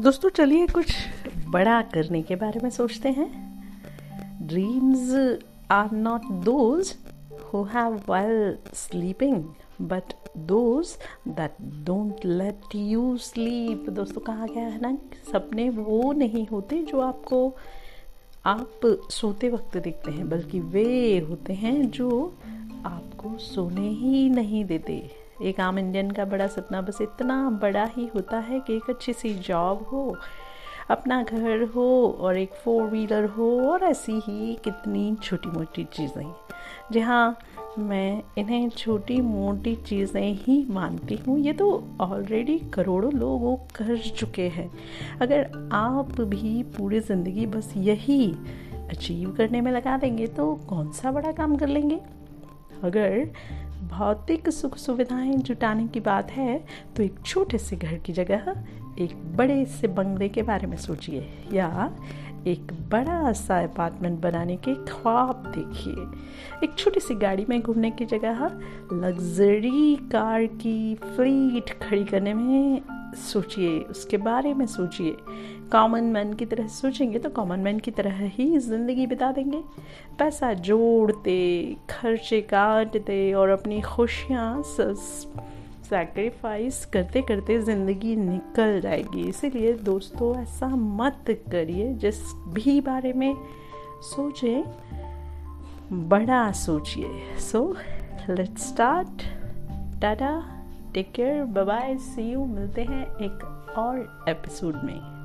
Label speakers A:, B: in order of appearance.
A: दोस्तों, चलिए कुछ बड़ा करने के बारे में सोचते हैं। Dreams are not those who have while sleeping but those that don't let you sleep दोस्तों, कहा गया है ना सपने वो नहीं होते जो आपको आप सोते वक्त देखते हैं, बल्कि वे होते हैं जो आपको सोने ही नहीं देते। एक आम इंडियन का बड़ा सपना, बस इतना बड़ा ही होता है कि एक अच्छी सी जॉब हो, अपना घर हो और एक फोर व्हीलर हो और ऐसी ही कितनी छोटी मोटी चीज़ें। जी हाँ मैं इन्हें छोटी मोटी चीज़ें ही मानती हूँ। ये तो ऑलरेडी करोड़ों लोग वो कर चुके हैं। अगर आप भी पूरी ज़िंदगी बस यही अचीव करने में लगा देंगे तो कौन सा बड़ा काम कर लेंगे? अगर भौतिक सुख सुविधाएँ जुटाने की बात है तो एक छोटे से घर की जगह, एक बड़े से बंगले के बारे में सोचिए, या एक बड़ा सा अपार्टमेंट बनाने के ख्वाब देखिए। एक छोटी सी गाड़ी में घूमने की जगह, लग्जरी कार की फ्लीट खड़ी करने में सोचिए, उसके बारे में सोचिए। कॉमन मैन की तरह सोचेंगे तो कॉमन मैन की तरह ही ज़िंदगी बिता देंगे। पैसा जोड़ते, खर्चे काटते और अपनी खुशियाँ सैक्रिफाइस करते करते ज़िंदगी निकल जाएगी। इसीलिए दोस्तों, ऐसा मत करिए। जिस भी बारे में सोचें, बड़ा सोचिए। So let's start tata take care bye see you मिलते हैं एक और एपिसोड में.